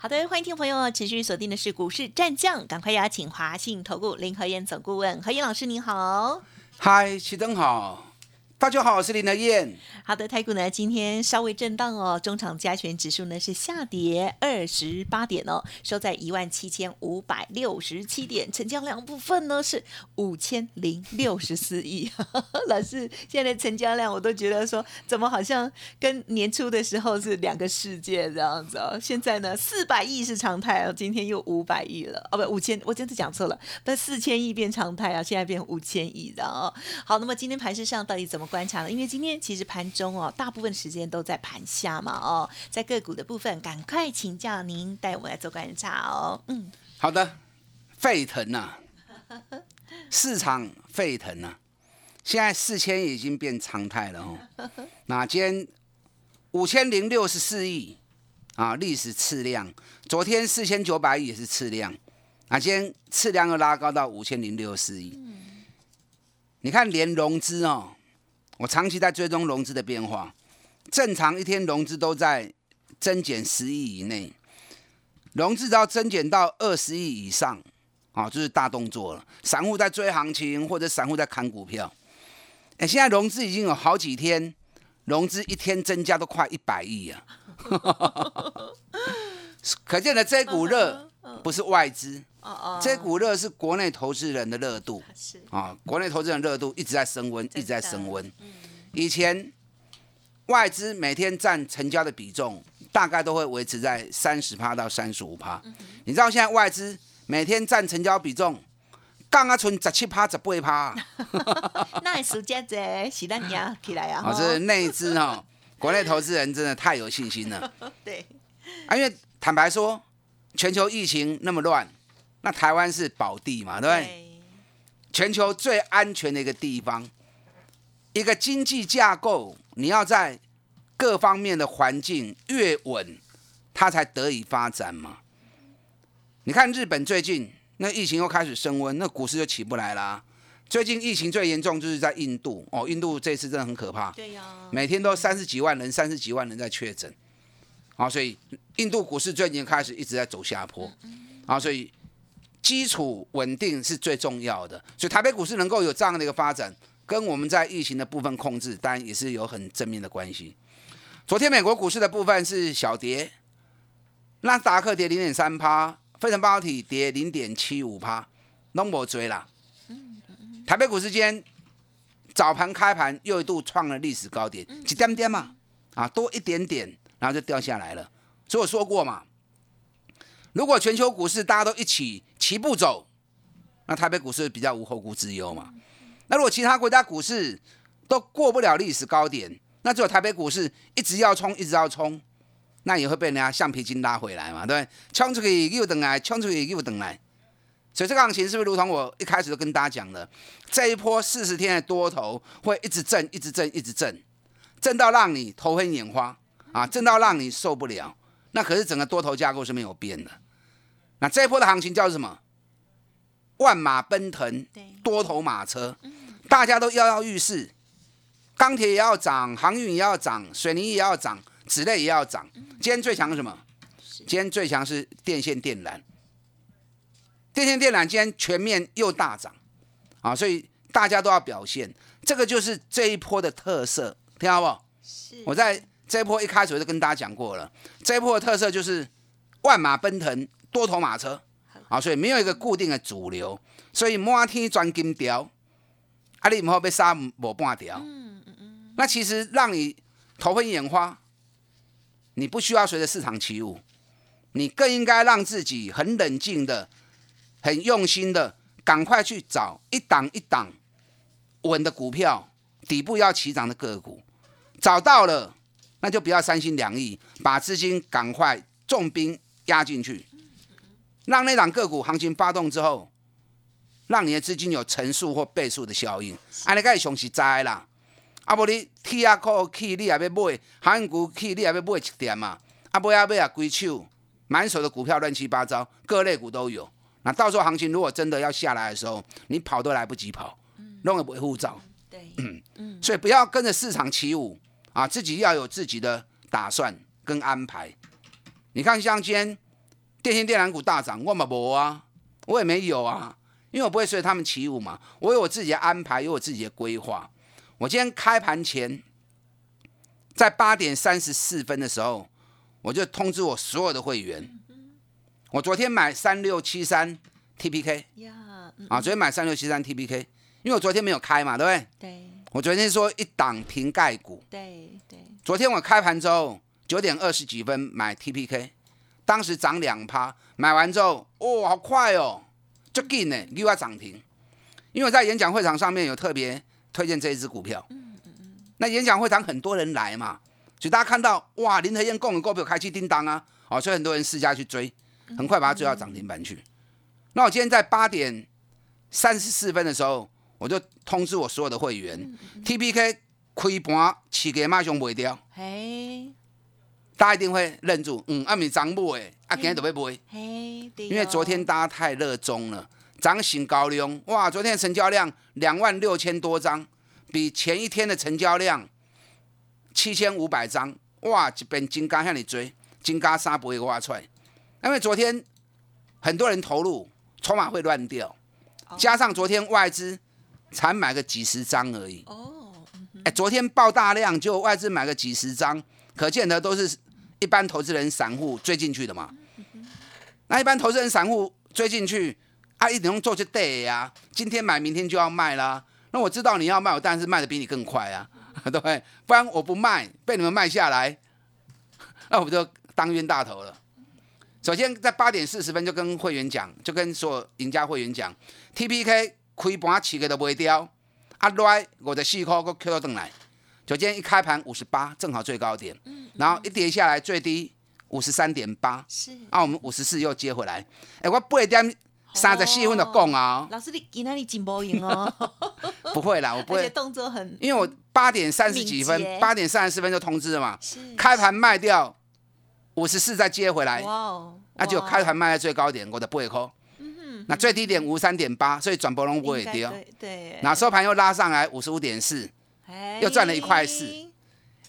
好的，欢迎听众朋友持续锁定的是股市战将，赶快邀请华信投顾林和燕总顾问何燕老师，您好。嗨，启灯好。大家好，我是林德燕。好的，台股呢今天稍微震荡哦，中场加权指数呢是下跌二十八点哦，收在一万七千五百六十七点，成交量部分呢是五千零六十四亿。老师，现在的成交量我都觉得说，怎么好像跟年初的时候是两个世界这样子哦？现在呢四百亿是常态哦，今天又五百亿了哦，不五千，我真的讲错了，不四千亿变常态啊，现在变五千亿的哦。好，那么今天盘市上到底怎么？观察了，因为今天其实盘中哦，大部分时间都在盘下嘛哦，在个股的部分，赶快请教您带我们来做观察哦。嗯，好的，沸腾呐，市场沸腾呐，现在四千已经变常态了哦。那今天五千零六十四亿啊，历史次量，昨天四千九百亿也是次量，啊，今天次量又拉高到五千零六十四亿。你看连融资哦。我长期在追踪融资的变化，正常一天融资都在增减十亿以内，融资只要增减到二十亿以上，啊，就是大动作了。散户在追行情，或者散户在砍股票。哎，现在融资已经有好几天，融资一天增加都快一百亿啊！可见的这股热不是外资。这股热是国内投资人的热度，是啊，国内投资人热度一直在升温，一直在升温。以前外资每天占成交的比重大概都会维持在三十趴到三十五趴，你知道现在外资每天占成交比重刚刚存十七趴、十八趴，那暑假在喜蛋压起来啊！哦，这是内资哦，国内投资人真的太有信心了。对，啊，因为坦白说，全球疫情那么乱。那台湾是宝地嘛，对不对？全球最安全的一个地方，一个经济架构，你要在各方面的环境越稳，它才得以发展嘛。你看日本最近那疫情又开始升温，那股市就起不来啦。最近疫情最严重就是在印度哦，印度这次真的很可怕，对呀，每天都三十几万人，三十几万人在确诊，啊，所以印度股市最近开始一直在走下坡，啊，所以。基础稳定是最重要的，所以台北股市能够有这样的一个发展，跟我们在疫情的部分控制，当然也是有很正面的关系。昨天美国股市的部分是小跌，纳斯达克跌零点三趴，费城半导体跌零点七五趴，拢无追啦。台北股市间早盘开盘又一度创了历史高点，几点点嘛，啊，多一点点，然后就掉下来了。所以我说过嘛。如果全球股市大家都一起齐步走，那台北股市比较无后顾之忧嘛。那如果其他国家股市都过不了历史高点，那只有台北股市一直要冲，一直要冲，那也会被人家橡皮筋拉回来嘛，对不对？冲出去又等来，冲出去又等来。所以这个行情是不是如同我一开始就跟大家讲的，这一波四十天的多头会一直震，一直震，一直震，震到让你头昏眼花啊，震到让你受不了。那可是整个多头架构是没有变的。那这一波的行情叫什么？万马奔腾，多头马车，大家都跃跃欲试。钢铁也要涨，航运也要涨，水泥也要涨，纸类也要涨。今天最强是什么？今天最强是电线电缆。电线电缆今天全面又大涨啊！所以大家都要表现，这个就是这一波的特色，听到不？是。我在这一波一开始我就跟大家讲过了，这一波的特色就是万马奔腾。多头马车啊，所以没有一个固定的主流，所以满天钻金条，啊，你唔好被杀无半条。嗯嗯嗯。那其实让你头昏眼花，你不需要随着市场起舞，你更应该让自己很冷静的、很用心的，赶快去找一档一档稳的股票，底部要起涨的个股，找到了，那就不要三心两意，把资金赶快重兵压进去。让那档个股行情发动之后，让你的资金有乘数或倍数的效应，安尼个是灾啦。啊，无你 T 啊股去，你也要买；航运股去，你也要买一点嘛。啊，买啊买啊，规手满手的股票乱七八糟，各类股都有。那到时候行情如果真的要下来的时候，你跑都来不及跑，弄个不会护照。对，嗯所以不要跟着市场起舞啊，自己要有自己的打算跟安排。你看，像今天电信电缆股大涨，我嘛无啊，我也没有啊，因为我不会随他们起舞嘛，我有我自己的安排，有我自己的规划。我今天开盘前，在八点三十四分的时候，我就通知我所有的会员，我昨天买三六七三 TPK 啊，昨天买三六七三 TPK，因为我昨天没有开嘛，对不对？对我昨天说一档瓶盖股，对对，昨天我开盘之后九点二十几分买 TPK，当时涨两趴，买完之后，哦，好快哦，就紧呢，又要涨停。因为我在演讲会场上面有特别推荐这一只股票，那演讲会场很多人来嘛，所以大家看到哇，林和燕供的股票开启叮当啊，哦，所以很多人试驾去追，很快把它追到涨停板去。那我今天在八点三十四分的时候，我就通知我所有的会员、t p k 开盘起价马上卖掉。嘿。大家一定会愣住，嗯，啊，咪涨买诶，啊，今天都要买，嘿，对因为昨天大家太热衷了，涨新高量，哇，昨天的成交量两万六千多张，比前一天的成交量七千五百张，哇，一边金刚向你追，金刚三不会挖出来，因为昨天很多人投入，筹码会乱掉，加上昨天外资才买个几十张而已，哦，哎，昨天爆大量，就外资买个几十张，可见的都是一般投资人、散户追进去的嘛。那一般投资人、散户追进去，啊，一点用做就对呀。今天买，明天就要卖啦。那我知道你要卖，我当然是卖的比你更快啊，对不对？不然我不卖，被你们卖下来，那我不就当冤大头了？首先在八点四十分就跟会员讲，就跟所有赢家会员讲，TPK 开盘起个都卖掉，啊来我的四块个 Q 到等来，就今天一开盘五十八，正好最高点，然后一跌下来最低五十三点八，是。啊我们五十四又接回来，哎我八点三十四分就讲啊，老师你今天你进步赢哦，不会啦，我不会，动作很因为我八点三十几分，八点三十四分就通知了嘛，是。开盘卖掉五十四再接回来，哇哦，那就哇。开盘卖在最高点，我的不会扣。那最低点五十三点八，所以转波龙不会跌。对对，那收盘又拉上来五十五点四，哎又赚了一块四。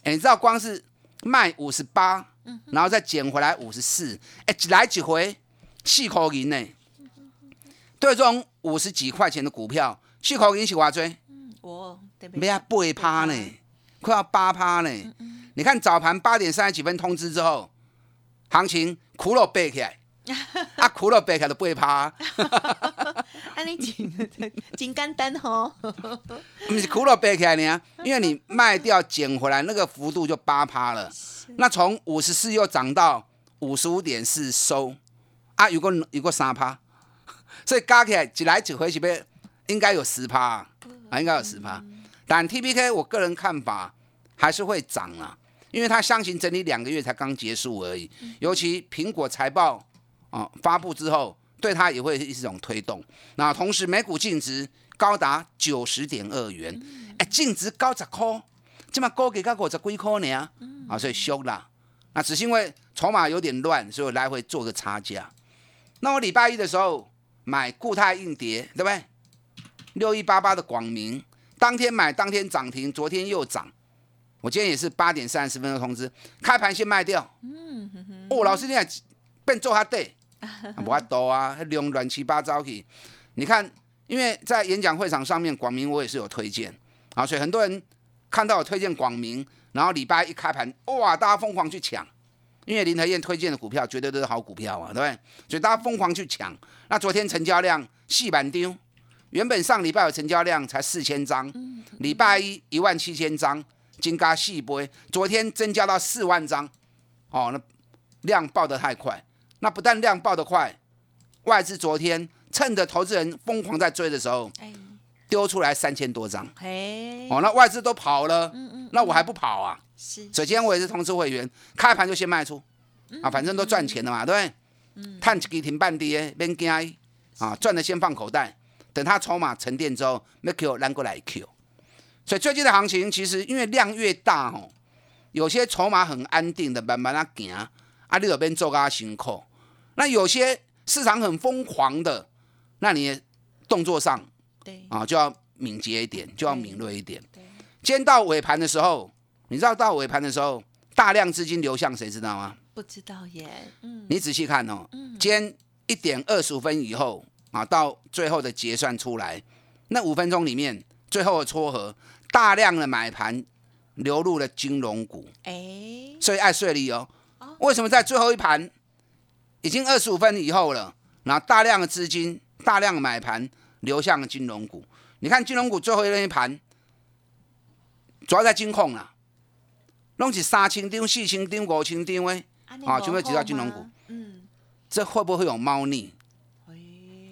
哎，你知道光是卖五十八，然后再捡回来五十四，哎，几来几回？四口银呢。对这种五十几块钱的股票，四口银是偌多？我对没啊，八趴呢，快要八趴呢。你看早盘八点三十几分通知之后，行情苦了背起来，啊，苦了背起来就八趴。安尼真真简单哦，不是苦了背起来呢，因为你卖掉捡回来那个幅度就八趴了，那从五十四又涨到五十五点四收，啊，有个有个三趴，所以加起来一来一回是不是应该有十趴啊？啊应该有十趴，但 T P K 我个人看法还是会涨啊，因为它箱型整理两个月才刚结束而已，尤其苹果财报啊、发布之后，对它也会是一种推动。那同时每股净值高达九十点二元，哎、净值高十块，这么高给到五十几块呢，啊，所以凶啦。那只是因为筹码有点乱，所以我来回做个差价。那我礼拜一的时候买固态硬碟，对不对？六一八八的广明，当天买当天涨停，昨天又涨。我今天也是八点三十分的通知，开盘先卖掉。嗯哦，老师你也变做他对，无法度啊，那量乱七八糟去。你看，因为在演讲会场上面，广明我也是有推荐啊，所以很多人看到我推荐广明，然后礼拜一开盘，哇，大家疯狂去抢，因为林和燕推荐的股票绝对都是好股票啊，对不对？所以大家疯狂去抢。那昨天成交量细板丢，原本上礼拜有成交量才四千张，礼拜一一万七千张，金嘎细杯，昨天增加到四万张，哦，那量爆得太快。那不但量爆得快，外资昨天趁着投资人疯狂在追的时候，哎，丢出来三千多张，嘿，哦，那外资都跑了，那我还不跑啊？是首先我也是通知会员，开盘就先卖出，啊，反正都赚钱了嘛，对不对？探一支停半跌，免惊啊，赚的先放口袋，等它筹码沉淀之后，make Q 拉过来 Q。所以最近的行情其实因为量越大哦，有些筹码很安定的慢慢啊行，啊你这边做个辛苦。那有些市场很疯狂的，那你动作上对。啊就要敏捷一点，就要敏锐一点。对，今天到尾盘的时候，你知道到尾盘的时候，大量资金流向谁知道吗？不知道耶，嗯，你仔细看哦，嗯。今天一点二十五分以后啊，到最后的结算出来，那五分钟里面最后的撮合，大量的买盘流入了金融股，哎，所以爱睡利哦。为什么在最后一盘已经二十五分以后了，然后大量的资金、大量的买盘流向了金融股？你看金融股最后那一盘，主要在金控啦，弄起三千张、四千张、五千张诶。啊全部挤到金融股，嗯，这会不会有猫腻？喂，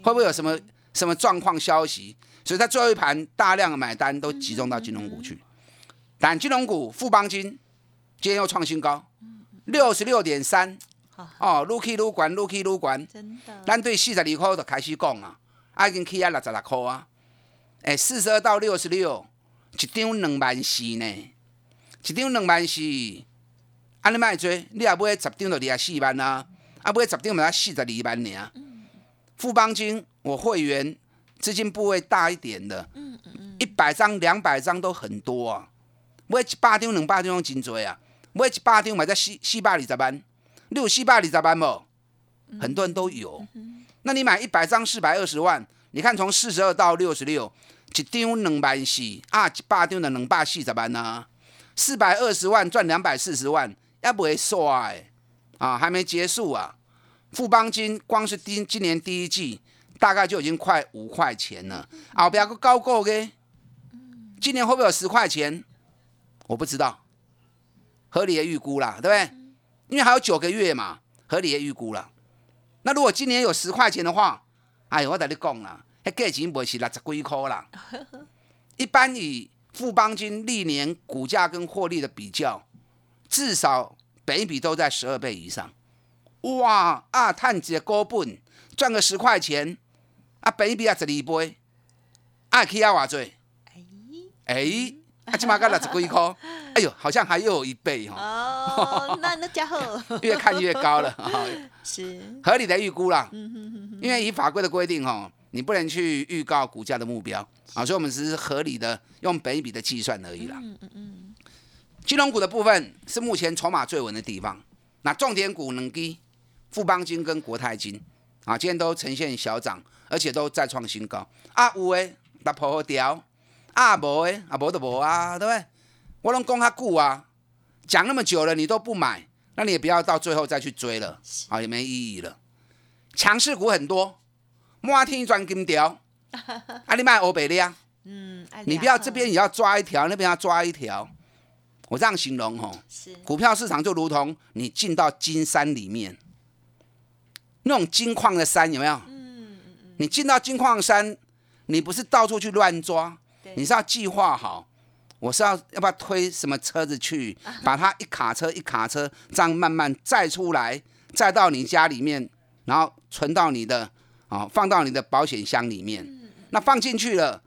会不会有什么什么状况消息？所以在最后一盘大量的买单都集中到金融股去。但金融股富邦金今天又创新高，六十六点三好，哦，愈去愈悬，愈去愈悬。真的，咱对四十二块就开始讲啊，啊已经起啊六十六块啊，哎，四十二到六十六，一张两万四呢，一张两万四。安尼卖做，你也买十张就二十四万啊，啊买十张嘛才四十二万尔。富邦金我会员资金部位大一点的，一百张、两百张都很多啊。买一百张、两百张都真多啊，买一百张嘛才四四百二十万，你有四百二十万无？很多人都有。那你买一百张四百二十万，你看从四十二到六十六，一张两万四啊，一百张的两百四十万呢，四百二十万赚两百四十万。要不会刷哎，啊，还没结束啊！富邦金光是第今年第一季大概就已经快五块钱了，后边个高过嘅，今年会不会有十块钱？我不知道，合理的预估啦，对不对？因为还有九个月嘛，合理的预估啦。那如果今年有十块钱的话，哎呦，我跟你讲啦，那价钱不会是六十几块啦。一般以富邦金历年股价跟获利的比较。至少本笔都在十二倍以上，哇啊！探几高本赚个十块钱，啊，本笔啊十二倍，啊，起啊偌济？哎哎，啊，起码个六十几块，哎呦，好像还又有一倍哈。哦，那那家伙 越看越高了，是合理的预估啦。因为以法规的规定哈，你不能去预告股价的目标啊，所以我们只是合理的用本笔的计算而已啦。嗯嗯嗯。金融股的部分是目前筹码最稳的地方。那重点股能低，富邦金跟国泰金啊，今天都呈现小涨，而且都再创新高。啊有诶，打破掉；啊无诶，啊无就无啊，对不对？我拢讲较久啊，讲那么久了，你都不买，那你也不要到最后再去追了，啊也没意义了。强势股很多，摩天钻金条，啊你买欧北的啊，嗯，你不要这边也要抓一条，那边要抓一条。我这样形容吼，股票市场就如同你进到金山里面，那种金矿的山有没有？嗯嗯嗯。你进到金矿山，你不是到处去乱抓，你是要计划好，我是要要不要推什么车子去，把它一卡车一卡车这样慢慢载出来，载到你家里面，然后存到你的啊，放到你的保险箱里面。那放进去了，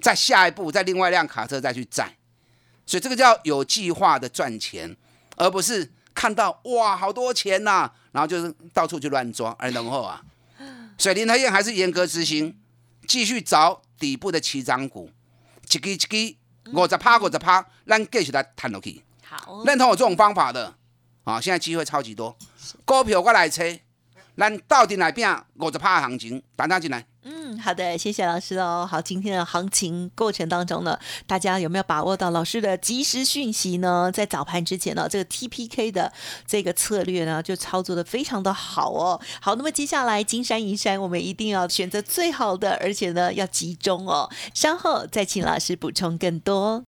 再下一步再另外一辆卡车再去载。所以这个叫有计划的赚钱，而不是看到哇好多钱呐，然后就是到处去乱抓，而然后啊，所以林台燕还是严格执行，继续找底部的起涨股，一支一支五十趴五十趴，咱继续来谈落去。好，认同我这种方法的啊，现在机会超级多，股票我来吹，咱到底来拼五十趴行情，等等进来。嗯，好的，谢谢老师哦。好，今天的行情过程当中呢，大家有没有把握到老师的及时讯息呢？在早盘之前呢，这个 TPK 的这个策略呢，就操作的非常的好哦。好，那么接下来金山银山，我们一定要选择最好的，而且呢要集中哦。稍后再请老师补充更多。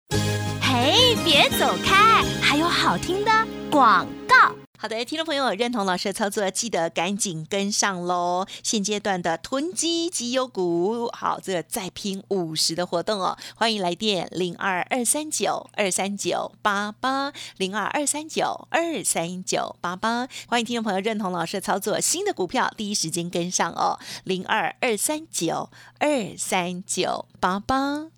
嘿，别走开，还有好听的广告。好的，听众朋友认同老师的操作，记得赶紧跟上喽！现阶段的囤积绩优股，好，这个再拼五十的活动哦，欢迎来电零二二三九二三九八八零二二三九二三九八八，欢迎听众朋友认同老师的操作，新的股票第一时间跟上哦，零二二三九二三九八八。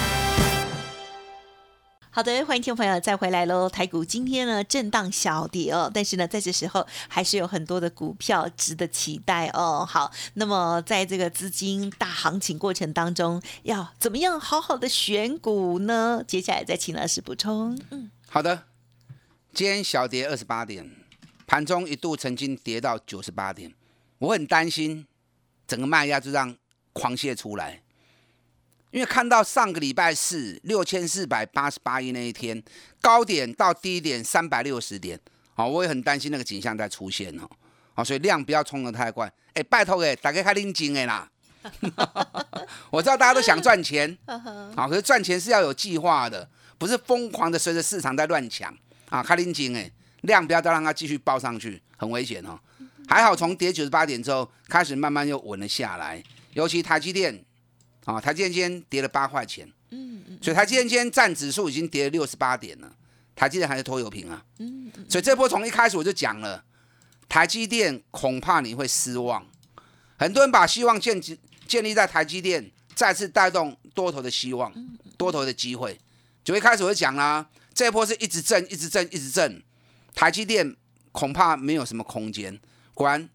好的，欢迎听众朋友再回来喽。台股今天呢震荡小跌哦，但是呢在这时候还是有很多的股票值得期待哦。好，那么在这个资金大行情过程当中，要怎么样好好的选股呢？接下来再请老师补充。嗯，好的。今天小跌二十八点，盘中一度曾经跌到九十八点，我很担心整个卖压就这样狂泻出来。因为看到上个礼拜四六千四百八十八亿那一天高点到低点三百六十点，好，我也很担心那个景象在出现哦，好，所以量不要冲得太快。哎，拜托哎，大家开拎金哎啦，我知道大家都想赚钱，好，可是赚钱是要有计划的，不是疯狂的随着市场在乱抢啊，开拎金哎，量不要再让它继续爆上去，很危险哦。还好从跌九十八点之后开始慢慢又稳了下来，尤其台积电。啊，台积电今天跌了八块钱，嗯嗯，所以台积电今天占指数已经跌了六十八点了，台积电还是拖油瓶啊，嗯嗯，所以这波从一开始我就讲了，台积电恐怕你会失望，很多人把希望建建立在台积电再次带动多头的希望，多头的机会，就一开始我就讲啦，这波是一直震，一直震，一直震，台积电恐怕没有什么空间，果然，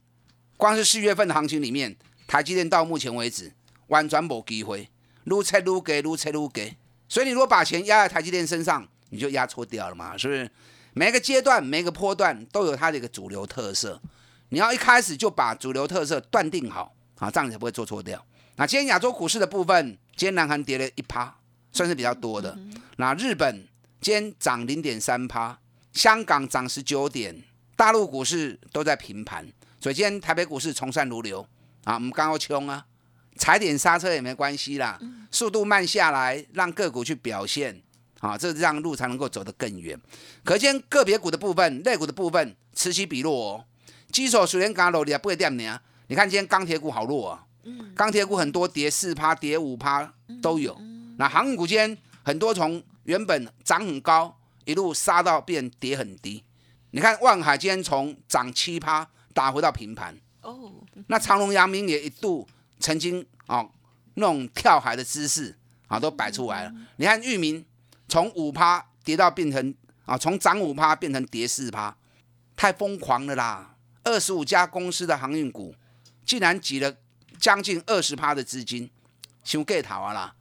光是四月份的行情里面，台积电到目前为止。完全无机会，愈切愈低，愈切愈低。所以你如果把钱压在台积电身上，你就压错掉了嘛，是不是？每个阶段、每个波段都有它的一个主流特色，你要一开始就把主流特色断定好啊，这样你才不会做错掉。那今天亚洲股市的部分，今天南韩跌了一趴，算是比较多的。那日本今天涨零点三趴，香港涨十九点，大陆股市都在平盘，所以今天台北股市从善如流啊，我们刚好冲啊。踩点刹车也没关系啦，速度慢下来，让个股去表现，啊，这让路才能够走得更远。可见个别股的部分、类股的部分此起彼落哦。基础虽然刚落，你也不会点呢。你看今天钢铁股好弱啊，钢铁股很多跌四趴、跌五趴都有。那航运股今天很多从原本涨很高，一路杀到变跌很低。你看万海今天从涨七趴打回到平盘哦。那长隆、阳明也一度。曾经啊，那种跳海的姿势啊，都摆出来了。你看域名从五趴跌到变成啊，从涨五趴变成跌四趴，太疯狂了啦！二十五家公司的航运股，竟然挤了将近二十趴的资金，想盖逃啊啦！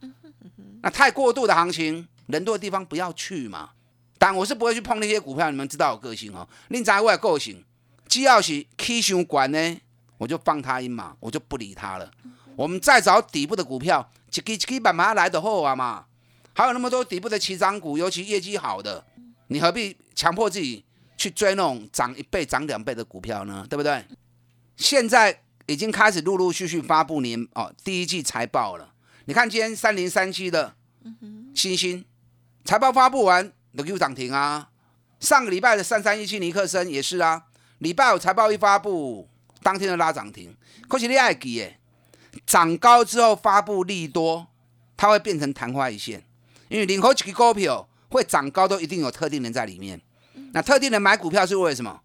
那太过度的行情，人多的地方不要去嘛。但我是不会去碰那些股票，你们知道我个性哦。另在我的个性，只要是起伤管呢。我就放他一马，我就不理他了。我们再找底部的股票，一基一基慢慢来的后啊嘛。还有那么多底部的起涨股，尤其业绩好的，你何必强迫自己去追那种涨一倍、涨两倍的股票呢？对不对？现在已经开始陆陆续续发布年哦第一季财报了。你看今天三零三七的星星财报发布完，又涨停啊。上个礼拜的三三一七尼克森也是啊，礼拜五财报一发布。当天的拉涨停，可是你爱记耶，涨高之后发布利多，它会变成昙花一现，因为任何几个股票会涨高，都一定有特定人在里面。那特定人买股票是为了什么？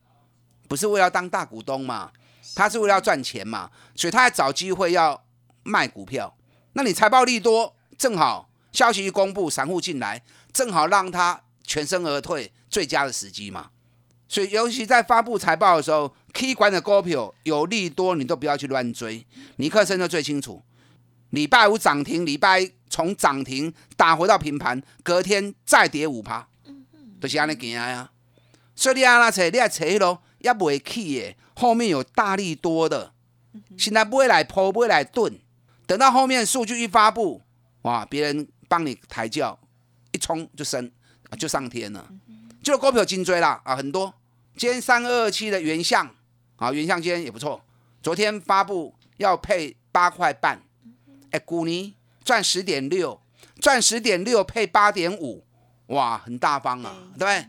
不是为了当大股东嘛？他是为了要赚钱嘛？所以他在找机会要卖股票。那你财报利多，正好消息一公布，散户进来，正好让他全身而退，最佳的时机嘛。所以尤其在发布财报的时候。K 管的股票有利多，你都不要去乱追。尼克森就最清楚，礼拜五涨停，礼拜从涨停打回到平盘，隔天再跌五趴，就是安尼行啊。所以你安那找，你也找迄咯，也未起的后面有大力多的，现在不会来抛，不会来炖，等到后面数据一发布，哇，别人帮你抬轿，一冲就升，就上天了。就股票金追啦啊，很多。今天三二二七的原相啊，原相今天也不错，昨天发布要配八块半，哎，股尼赚十点六，赚十点六配八点五，哇，很大方啊，对不对？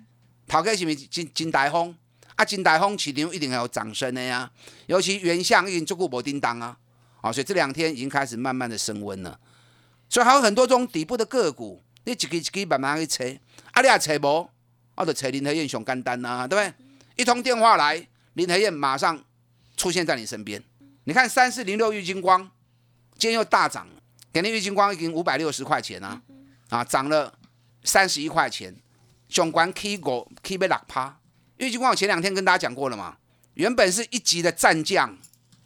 头家是不是金金大风？啊，金大风市场一定要有掌声的呀，尤其原相已经足够无叮当啊，啊，所以这两天已经开始慢慢的升温了，所以还有很多种底部的个股，你一个一个慢慢去测，啊，你也测无，我就测林和燕上简单啊，对不对？一通电话来，林和燕马上出现在你身边。你看三四零六玉金光，今天又大涨，给那玉金光已经五百六十块钱啊，啊，涨了三十一块钱，总管 K 股 K 被六趴。玉金光我前两天跟大家讲过了嘛，原本是一级的战将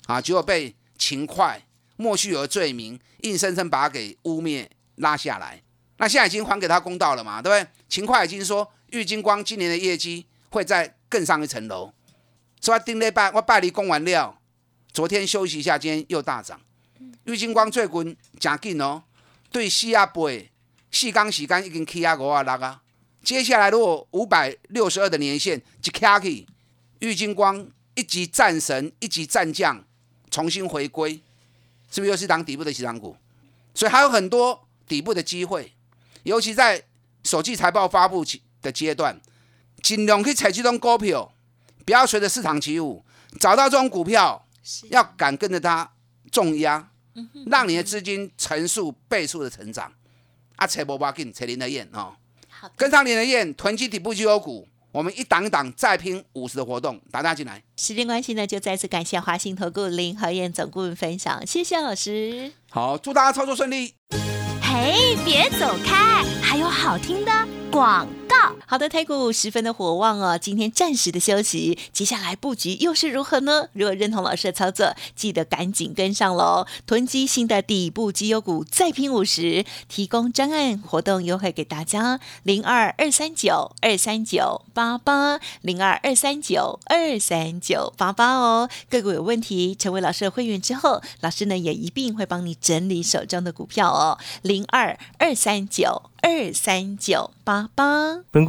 啊，结果被秦快莫须有的罪名，硬生生把他给污蔑拉下来。那现在已经还给他公道了嘛，对不对？秦快已经说玉金光今年的业绩会再更上一层楼，所以丁礼拜我拜你公完了，昨天休息一下，今天又大涨。玉金光最近真紧哦，对四啊八四钢时间已经起啊五啊六啊。接下来，如果五百六十二的年限一卡起，玉金光一级战神、一级战将重新回归，是不是又是当底部的起涨股？所以还有很多底部的机会，尤其在首季财报发布期的阶段，尽量去采这种股票，不要随着市场起舞，找到这种股票，要敢跟着它重压，让你的资金乘数倍数的成长。啊，扯不把紧，扯林德燕哦。跟上林德燕囤积底部绩优股，我们一档一档再拼五十的活动，打大进来。时间关系呢，就再次感谢华信投顾林和燕总顾问分享，谢谢老师。好，祝大家操作顺利。嘿，别走开，还有好听的广。好的，台股十分的火旺哦，今天暂时的休息，接下来布局又是如何呢？如果认同老师的操作，记得赶紧跟上喽！囤积新的底部绩优股，再拼五十，提供专案活动优惠给大家，零二二三九二三九八八，零二二三九二三九八八哦。个股有问题，成为老师的会员之后，老师呢也一并会帮你整理手中的股票哦，零二二三九。二三九八八。本